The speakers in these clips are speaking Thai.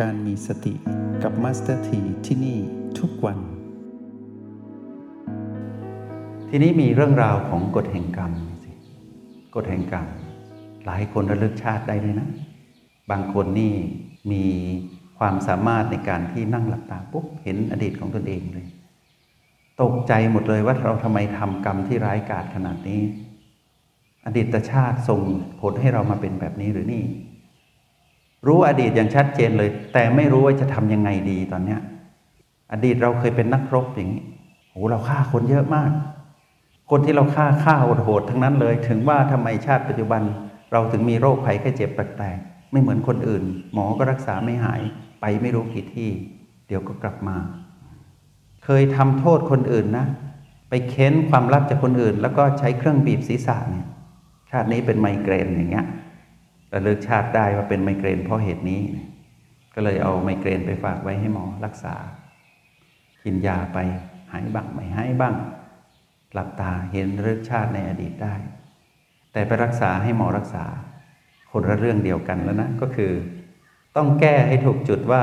การมีสติกับมาสเตอร์ทีที่นี่ทุกวัน ทีนี้มีเรื่องราวของกฎแห่งกรรมสิกฎแห่งกรรม หลายคนระลึกชาติได้ด้วยนะ บางคนนี่มีความสามารถในการที่นั่งหลับตาปุ๊บเห็นอดีตของตนเองเลย ตกใจหมดเลยว่าเราทำไมทำกรรมที่ร้ายกาจขนาดนี้ อดีตชาติส่งผลให้เรามาเป็นแบบนี้หรือนี่ รู้อดีตอย่างชัดเจนเลย แต่ไม่รู้ว่าจะทำยังไงดีตอนเนี้ย อดีตเราเคยเป็นนักรบอย่างนี้โอ้เราฆ่าคนเยอะมาก คนที่เราฆ่าฆ่าโหดๆทั้งนั้นเลย ถึงว่าทำไมชาติปัจจุบัน เราถึงมีโรคภัยแค่เจ็บแปลกๆไม่เหมือนคนอื่น หมอก็รักษาไม่หายไปไม่รู้กี่ที่ เดี๋ยวก็กลับมา เคยทำโทษคนอื่นนะ ไปเค้นความลับจากคนอื่น แล้วก็ใช้เครื่องบีบศีรษะเนี่ยชาตินี้เป็นไมเกรนอย่างเงี้ย ระลึกชาติได้ว่าเป็นไมเกรนเพราะเหตุนี้ ก็เลยเอาไมเกรนไปฝากไว้ให้หมอรักษา กินยาไปหายบ้างไม่หายบ้าง หลับตาเห็นเรื่องชาติในอดีตได้ แต่ไปรักษาให้หมอรักษา คนละเรื่องเดียวกันแล้วนะ ก็คือ ต้องแก้ให้ถูกจุดว่า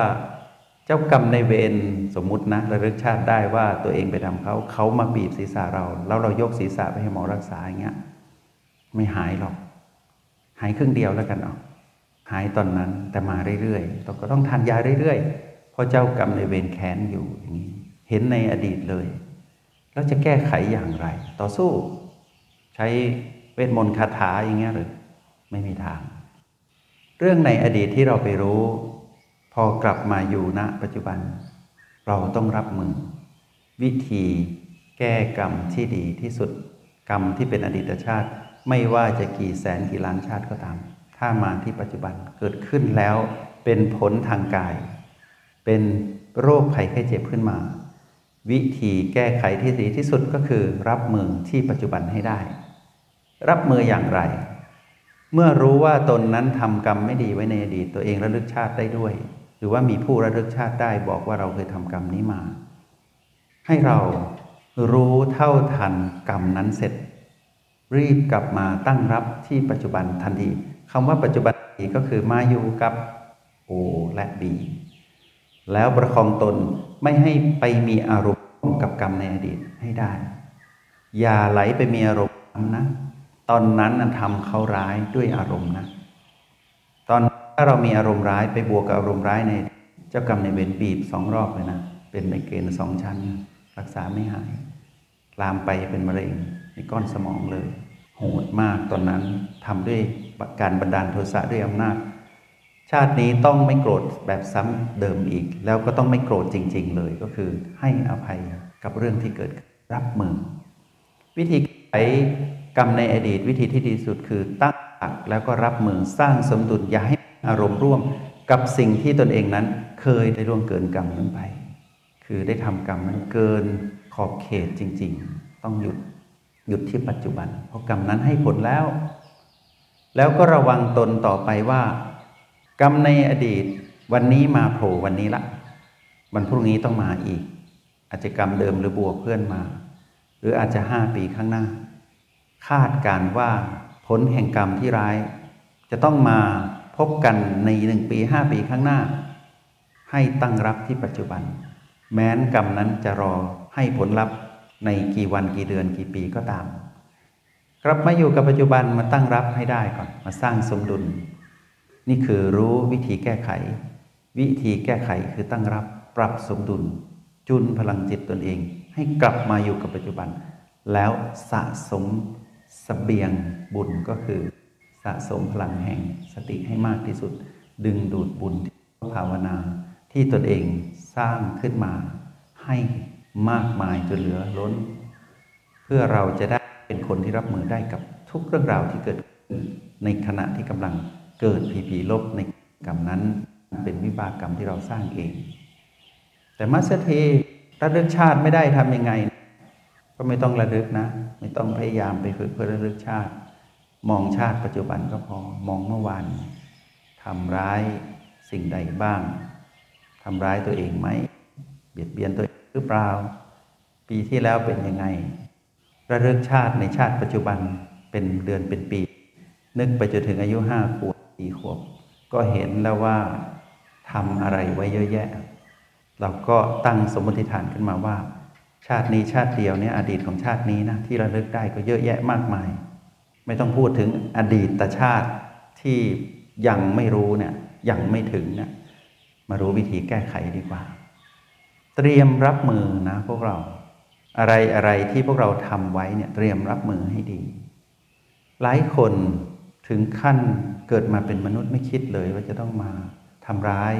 เจ้ากรรมในเวรสมมุตินะระลึกชาติได้ว่าตัวเองไปทำเขาเขามาบีบศีรษะเรา แล้วเรายกศีรษะไปให้หมอรักษาอย่างเงี้ยไม่หายหรอก หายครึ่งเดียวแล้วกันเอาหายตอนนั้นแต่มาเรื่อยๆเราก็ต้องทานยาเรื่อยๆเพราะเจ้ากรรมในเวรแค้นอยู่อย่างนี้เห็นในอดีตเลยแล้วจะแก้ไขอย่างไร ต่อสู้ ใช้เวทมนต์คาถาอย่างเงี้ยหรือไม่มีทาง เรื่องในอดีตที่เราไปรู้ พอกลับมาอยู่ณปัจจุบัน เราต้องรับมือ วิธีแก้กรรมที่ดีที่สุด กรรมที่เป็นอดีตชาติ ไม่ว่าจะกี่แสนกี่ล้านชาติก็ตาม ถ้ามาที่ปัจจุบันเกิดขึ้นแล้วเป็นผลทางกาย เป็นโรคภัยไข้เจ็บขึ้นมา วิธีแก้ไขที่ดีที่สุดก็คือ รับมือที่ปัจจุบันให้ได้ รับมืออย่างไร เมื่อรู้ว่าตนนั้นทำกรรมไม่ดีไว้ในอดีตตัวเองระลึกชาติได้ด้วย หรือว่ามีผู้ระลึกชาติได้บอกว่าเราเคยทำกรรมนี้มา ให้เรารู้เท่าทันกรรมนั้นเสร็จ รีบกลับมาตั้งรับที่ปัจจุบันทันทีคำว่าปัจจุบันก็คือมาอยู่กับ O และ B แล้วประคองตนไม่ให้ไปมีอารมณ์กับกรรมในอดีตให้ได้ อย่าไหลไปมีอารมณ์นะ ตอนนั้นทำเขาร้ายด้วยอารมณ์นะ ตอนถ้าเรามีอารมณ์ร้ายไปบวกกับอารมณ์ร้ายใน เจ้ากรรมในเวรบีบสองรอบเลยนะ เป็นไมเกรนสองชั้น รักษาไม่หาย ลามไปเป็นมะเร็ง ในก้อนสมองเลย โหดมากตอนนั้นทำด้วยการบันดาลโทสะด้วยอำนาจ ชาตินี้ต้องไม่โกรธแบบซ้ำเดิมอีก แล้วก็ต้องไม่โกรธจริง ๆ เลยก็คือให้อภัยกับเรื่องที่เกิดรับมือ วิธีไขกรรมในอดีตวิธีที่ดีสุดคือตั้งหลักแล้วก็รับมือสร้างสมดุลอย่าให้อารมณ์ร่วมกับสิ่งที่ตนเองนั้นเคยได้ร่วงเกินกรรมนั้นไป คือได้ทำกรรมนั้นเกินขอบเขตจริง ๆ ต้องหยุด หยุดที่ปัจจุบัน เพราะกรรมนั้นให้ผลแล้ว แล้วก็ระวังตนต่อไปว่า กรรมในอดีตวันนี้มาโผล่วันนี้ละ วันพรุ่งนี้ต้องมาอีก อาจจะกรรมเดิมหรือบวกเพื่อนมา หรืออาจจะห้าปีข้างหน้า คาดการว่าผลแห่งกรรมที่ร้าย จะต้องมาพบกันในหนึ่งปีห้าปีข้างหน้า ให้ตั้งรับที่ปัจจุบัน แม้นกรรมนั้นจะรอให้ผลลัพธ์ ในกี่วันกี่เดือนกี่ปีก็ตาม กลับมาอยู่กับปัจจุบันมาตั้งรับให้ได้ก่อนมาสร้างสมดุล นี่คือรู้วิธีแก้ไข วิธีแก้ไขคือตั้งรับปรับสมดุล จุนพลังจิตตนเอง ให้กลับมาอยู่กับปัจจุบัน แล้วสะสมสเสบียงบุญก็คือ สะสมพลังแห่งสติให้มากที่สุด ดึงดูดบุญภาวนาที่ตนเองสร้างขึ้นมาให้ มากมายจนเหลือล้น เพื่อเราจะได้เป็นคนที่รับมือได้กับทุกเรื่องราวที่เกิดขึ้นในขณะที่กำลังเกิดผีผีลบในกรรมนั้นเป็นวิบากกรรมที่เราสร้างเอง แต่มัสเทระลึกชาติไม่ได้ทำยังไง ก็ไม่ต้องระลึกนะ ไม่ต้องพยายามไปฝึกเพื่อระลึกชาติ มองชาติปัจจุบันก็พอมองเมื่อวานทำร้ายสิ่งใดบ้างทำร้ายตัวเองไหม เบียดเบียนตัวเอง รือเปล่า ปีที่แล้วเป็นยังไง ระลึกชาติในชาติปัจจุบันเป็นเดือนเป็นปี นึกไปจนถึงอายุห้าขวบสี่ขวบ ก็เห็นแล้วว่าทำอะไรไว้เยอะแยะ เราก็ตั้งสมมติฐานขึ้นมาว่า ชาตินี้ชาติเดียวเนี่ยอดีตของชาตินี้นะที่ระลึกได้ก็เยอะแยะมากมาย ไม่ต้องพูดถึงอดีตชาติที่ยังไม่รู้เนี่ยยังไม่ถึงเนี่ยมารู้วิธีแก้ไขดีกว่า เตรียมรับมือนะพวกเรา อะไรอะไรที่พวกเราทำไว้เนี่ยเตรียมรับมือให้ดี หลายคนถึงขั้นเกิดมาเป็นมนุษย์ไม่คิดเลยว่าจะต้องมาทำร้าย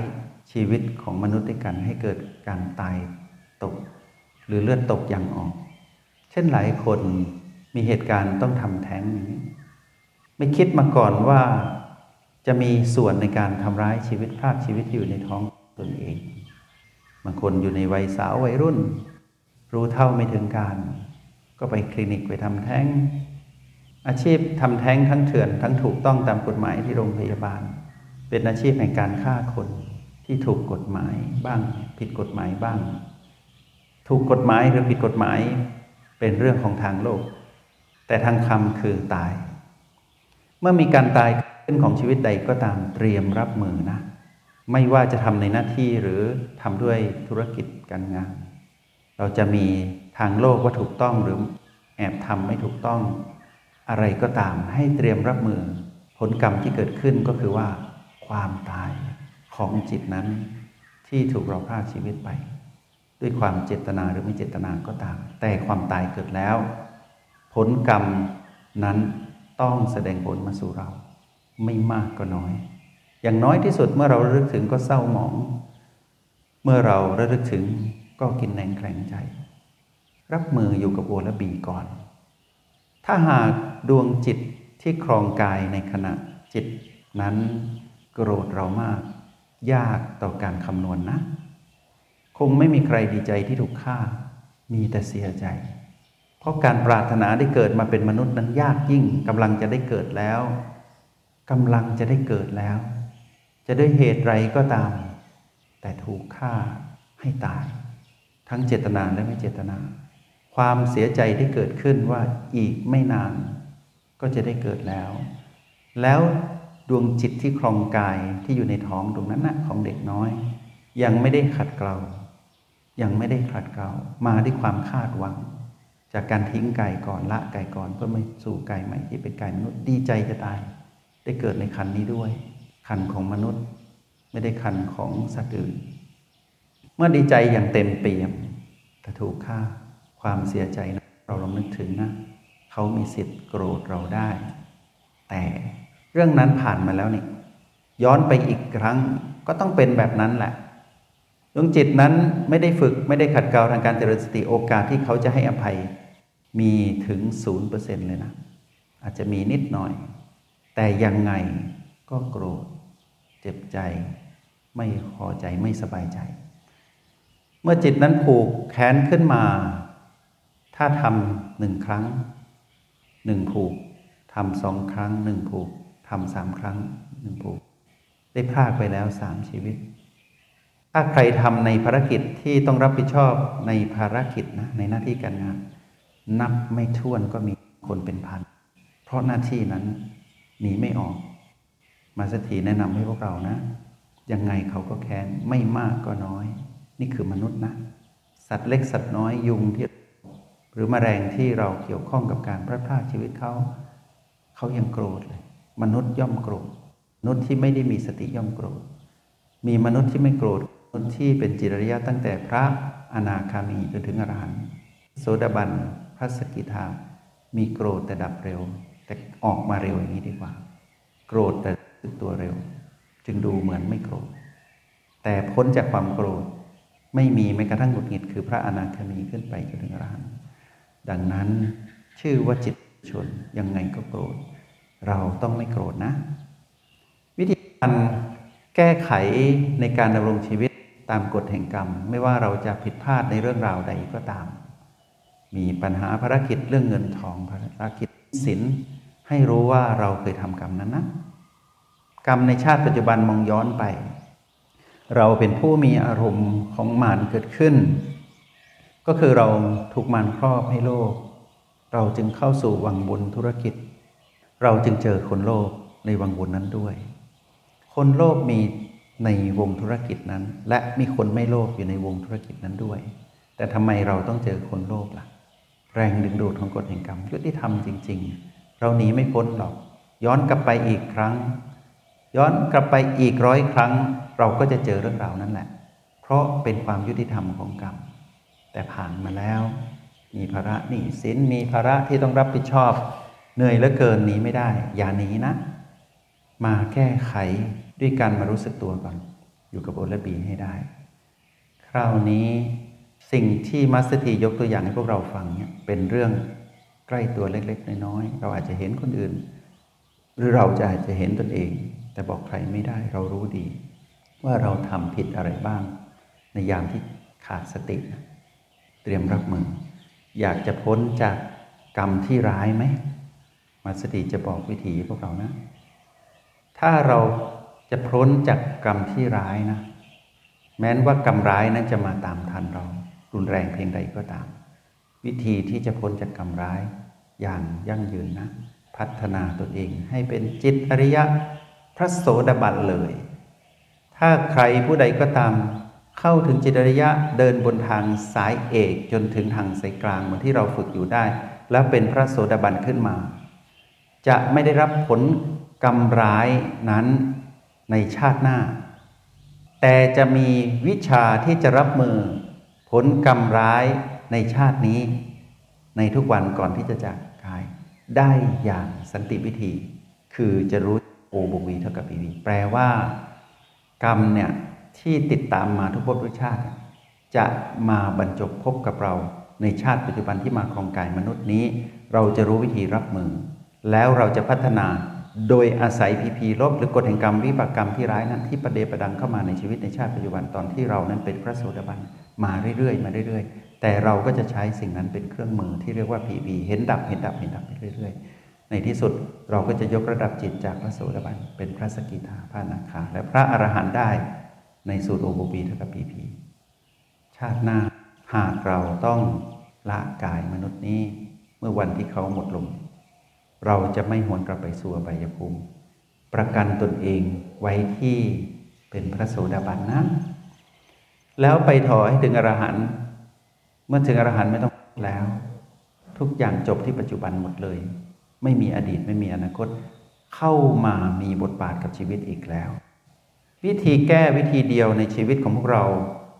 ชีวิตของมนุษย์ด้วยกันให้เกิดการตายตก หรือเลือดตกอย่างออก เช่นหลายคนมีเหตุการณ์ต้องทำแท้งอย่างนี้ ไม่คิดมาก่อนว่าจะมีส่วนในการทำร้ายชีวิตภาคชีวิตอยู่ในท้องตนเอง บางคนอยู่ในวัยสาววัยรุ่น รู้เท่าไม่ถึงการ ก็ไปคลินิกไปทำแท้ง อาชีพทำแท้งทั้งเถื่อนทั้งถูกต้องตามกฎหมายที่โรงพยาบาล เป็นอาชีพแห่งการฆ่าคนที่ถูกกฎหมายบ้าง ผิดกฎหมายบ้าง ถูกกฎหมายหรือผิดกฎหมายเป็นเรื่องของทางโลก แต่ทางคำคือตาย เมื่อมีการตายขึ้นของชีวิตใดก็ตามเตรียมรับมือนะ ไม่ว่าจะทำในหน้าที่หรือทำด้วยธุรกิจการงาน เราจะมีทางโลกว่าถูกต้องหรือแอบทำไม่ถูกต้อง อะไรก็ตามให้เตรียมรับมือ ผลกรรมที่เกิดขึ้นก็คือว่า ความตายของจิตนั้นที่ถูกเราพรากชีวิตไป ด้วยความเจตนาหรือไม่เจตนาก็ตาม แต่ความตายเกิดแล้ว ผลกรรมนั้นต้องแสดงผลมาสู่เรา ไม่มากก็น้อย อย่างน้อยที่สุดเมื่อเราระลึกถึงก็เศร้าหมอง เมื่อเราระลึกถึงก็กินแรงแข็งใจ รับมืออยู่กับโอและบีก่อน ถ้าหากดวงจิตที่ครองกายในขณะจิตนั้นโกรธเรามาก ยากต่อการคำนวณนนะคงไม่มีใครดีใจที่ถูกฆ่า มีแต่เสียใจ เพราะการปรารถนาได้เกิดมาเป็นมนุษย์นั้นยากยิ่งกำลังจะได้เกิดแล้วกำลังจะได้เกิดแล้ว จะด้วยเหตุไรก็ตาม แต่ถูกฆ่าให้ตาย ทั้งเจตนาและไม่เจตนา ความเสียใจที่เกิดขึ้นว่าอีกไม่นาน ก็จะได้เกิดแล้ว แล้วดวงจิตที่ครองกายที่อยู่ในท้องตรงนั้นนะของเด็กน้อย ยังไม่ได้ขัดเกลายังไม่ได้ขัดเกลามาด้วยความคาดหวัง จากการทิ้งไก่ก่อนละไก่ก่อนเพื่อไม่สู่ไก่ใหม่ที่เป็นไก่มนุษย์ดีใจจะตาย ได้เกิดในคันนี้ด้วย คันของมนุษย์ ไม่ได้คันของสัตว์อื่น เมื่อดีใจอย่างเต็มเปี่ยมแต่ถูกฆ่าความเสียใจนะเราลองนึกถึงนะเขามีสิทธิ์โกรธเราได้ แต่เรื่องนั้นผ่านมาแล้วนี่ย้อนไปอีกครั้งก็ต้องเป็นแบบนั้นแหละดวงจิตนั้นไม่ได้ฝึกไม่ได้ขัดเกลาทางการเจริญสติโอกาสที่เขาจะให้อภัยมีถึงศูนย์เปอร์เซ็นเลยนะ อาจจะมีนิดหน่อย แต่ยังไงก็โกรธ จ็บใจ ไม่พอใจไม่สบายใจ เมื่อจิตนั้นผูกแขนขึ้นมา ถ้าทำหนึ่งครั้งหนึ่งผูกทำสองครั้งหนึ่งผูกทำสามครั้งหนึ่งผูก ได้พลากไปแล้วสามชีวิต ถ้าใครทำในภารกิจที่ต้องรับผิดชอบในภารกิจนะในหน้าที่การงาน นับไม่ถ้วนก็มีคนเป็นพัน เพราะหน้าที่นั้นหนีไม่ออก มาสถีแนะนำให้พวกเรานะ ยังไงเขาก็แค้นไม่มากก็น้อย นี่คือมนุษย์นะ สัตว์เล็กสัตว์น้อยยุงที่ หรือมแมลงที่เราเกี่ยวข้องกับการพลาดพลาดชีวิตเขา เขายังโกรธเลย มนุษย์ย่อมโกรธมนุษย์ที่ไม่ได้มีสติย่อมโกรธ มีมนุษย์ที่ไม่โกรธมนุษย์ที่เป็นจิตริยะตั้งแต่พระอนาคามีจนถึงอรหันต์โสดาบันพระสกิทามีโกรธแต่ดับเร็ว แต่ออกมาเร็วอย่างนี้ดีกว่า โกรธแต่ สึกตัวเร็ว จึงดูเหมือนไม่โกรธ แต่พ้นจากความโกรธ ไม่มีแม้กระทั่งหงุดหงิดคือพระอนาคามีขึ้นไปจนถึงอรหันต์ดังนั้นชื่อว่าจิตชนยังไงก็โกรธ เราต้องไม่โกรธนะ วิธีการแก้ไขในการดำรงชีวิตตามกฎแห่งกรรม ไม่ว่าเราจะผิดพลาดในเรื่องราวใดก็ตาม มีปัญหาภารกิจเรื่องเงินทองภารกิจสินให้รู้ว่าเราเคยทำกรรมนั้นนะ กรรมในชาติปัจจุบันมองย้อนไป เราเป็นผู้มีอารมณ์ของมารเกิดขึ้น ก็คือเราถูกมันครอบให้โลภเราจึงเข้าสู่วังบุญธุรกิจ เราจึงเจอคนโลภในวังบุญนั้นด้วย คนโลภมีในวงธุรกิจนั้น และมีคนไม่โลภอยู่ในวงธุรกิจนั้นด้วย แต่ทำไมเราต้องเจอคนโลภล่ะ แรงดึงดูดของกฎแห่งกรรมยุติธรรมจริง ๆ เราหนีไม่พ้นหรอก ย้อนกลับไปอีกครั้ง ย้อนกลับไปอีกร้อยครั้ง เราก็จะเจอเรื่องราวนั้นแหละ เพราะเป็นความยุติธรรมของกรรมแต่ผ่านมาแล้ว มีภาระหนี้สินมีภาระที่ต้องรับผิดชอบ เหนื่อยเหลือเกินหนีไม่ได้ อย่าหนีนะ มาแก้ไขด้วยการมารู้สึกตัวก่อน อยู่กับโอและบีให้ได้ คราวนี้สิ่งที่มัสเตียกตัวอย่างให้พวกเราฟังเนี่ยเป็นเรื่องใกล้ตัวเล็ก ๆ น้อยๆเราอาจจะเห็นคนอื่น หรือเราจะอาจจะเห็นตนเอง แต่บอกใครไม่ได้เรารู้ดี ว่าเราทำผิดอะไรบ้าง ในยามที่ขาดสติ เตรียมรับมือ อยากจะพ้นจากกรรมที่ร้ายไหมมาสเตอร์ทีจะบอกวิธีพวกเรานะ ถ้าเราจะพ้นจากกรรมที่ร้ายนะ แม้นว่ากรรมร้ายนั้นจะมาตามทันเรา รุนแรงเพียงใดก็ตาม วิธีที่จะพ้นจากกรรมร้ายอย่างยั่งยืนนะ พัฒนาตนเองให้เป็นจิตอริยะ พระโสดาบันเลย ถ้าใครผู้ใดก็ตามเข้าถึงจิตริยะเดินบนทางสายเอกจนถึงทางสายกลางเหมือนที่เราฝึกอยู่ได้ แล้วเป็นพระโสดาบันขึ้นมา จะไม่ได้รับผลกรรมร้ายนั้นในชาติหน้า แต่จะมีวิชาที่จะรับมือ ผลกรรมร้ายในชาตินี้ ในทุกวันก่อนที่จะจากกาย ได้อย่างสันติวิธี คือจะรู้ โอบวกวีเท่ากับปีวีแปลว่า กรรมเนี่ยที่ติดตามมาทุกภพทุกชาติ จะมาบรรจบพบกับเราในชาติปัจจุบันที่มาครองกายมนุษย์นี้ เราจะรู้วิธีรับมือ แล้วเราจะพัฒนาโดยอาศัยพีพีลบหรือกฎแห่งกรรมวิบากกรรมที่ร้ายนั้นที่ประเดประดังเข้ามาในชีวิตในชาติปัจจุบันตอนที่เรานั้นเป็นพระโสดาบันมาเรื่อยๆ มาเรื่อยๆ แต่เราก็จะใช้สิ่งนั้นเป็นเครื่องมือที่เรียกว่าพีพีเห็นดับเห็นดับเห็นดับไปเรื่อย ๆ ในที่สุดเราก็จะยกระดับจิตจากพระโสดาบันเป็นพระสกิทาพระนาคา และพระอรหันต์ได้ในสูตรโอโบบีทกับพีพีชาติหน้าหากเราต้องละกายมนุษย์นี้ เมื่อวันที่เขาหมดลม เราจะไม่หวนกลับไปสู่อบายภูมิ ประกันตนเองไว้ที่เป็นพระโสดาบันนะ แล้วไปถอให้ถึงอรหันต์เมื่อถึงอรหันต์ไม่ต้องแล้ว ทุกอย่างจบที่ปัจจุบันหมดเลย ไม่มีอดีตไม่มีอนาคต เข้ามามีบทบาทกับชีวิตอีกแล้ว วิธีแก้วิธีเดียวในชีวิตของพวกเรา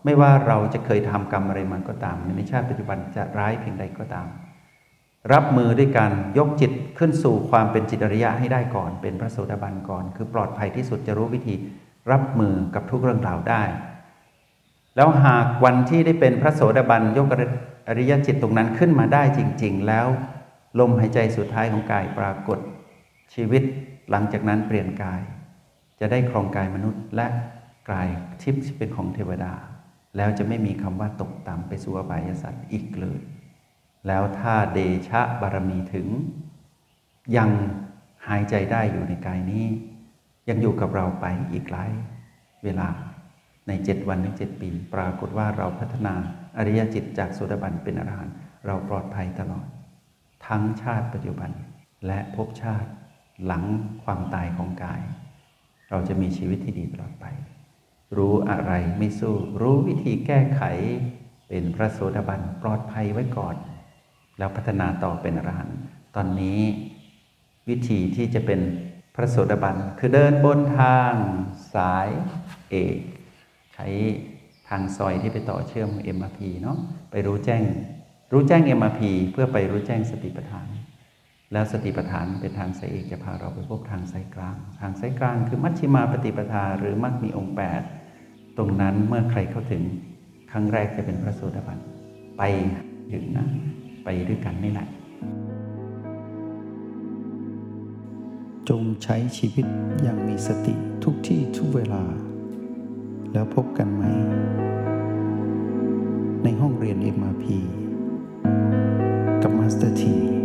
ไม่ว่าเราจะเคยทำกรรมอะไรมันก็ตาม ในชาติปัจจุบันจะร้ายเพียงใดก็ตาม รับมือด้วยการยกจิตขึ้นสู่ความเป็นจิตอริยะให้ได้ก่อน เป็นพระโสดาบันก่อน คือปลอดภัยที่สุดจะรู้วิธีรับมือกับทุกเรื่องราวได้ แล้วหากวันที่ได้เป็นพระโสดาบันยกอริยจิตตรงนั้นขึ้นมาได้จริง ๆ แล้ว ลมหายใจสุดท้ายของกายปรากฏ ชีวิตหลังจากนั้นเปลี่ยนกาย จะได้ครองกายมนุษย์ และกายทิพย์เป็นของเทวดา แล้วจะไม่มีคำว่าตกต่ำไปสู่อบายสัตว์อีกเลย แล้วถ้าเดชะบารมีถึง ยังหายใจได้อยู่ในกายนี้ ยังอยู่กับเราไปอีกหลายเวลาในเจ็ดวันถึงเจ็ดปี ปรากฏว่าเราพัฒนาอริยจิตจากโสดาบันเป็นอรหันต์เราปลอดภัยตลอด ทั้งชาติปัจจุบัน และภพชาติหลังความตายของกาย เราจะมีชีวิตที่ดีตลอดไป รู้อะไรไม่สู้ รู้วิธีแก้ไขเป็นพระโสดาบันปลอดภัยไว้ก่อน แล้วพัฒนาต่อเป็นอรหันต์ตอนนี้วิธีที่จะเป็นพระโสดาบันคือเดินบนทางสายเอกใช้ทางซอยที่ไปต่อเชื่อม MRP เนาะไปรู้แจ้ง รู้แจ้ง MRP เพื่อไปรู้แจ้งสติปัฏฐาน แล้วสติปัฏฐานเป็นทางสายเอกจะพาเราไปพบทางสายกลาง ทางสายกลางคือมัชฌิมาปฏิปทาหรือมัชมีองค์ 8 ตรงนั้นเมื่อใครเข้าถึงครั้งแรกจะเป็นพระโสดาบันไปถึงนะไปด้วยกันนี่แหละ จงใช้ชีวิตอย่างมีสติทุกที่ทุกเวลา แล้วพบกันไหม ในห้องเรียน The tea.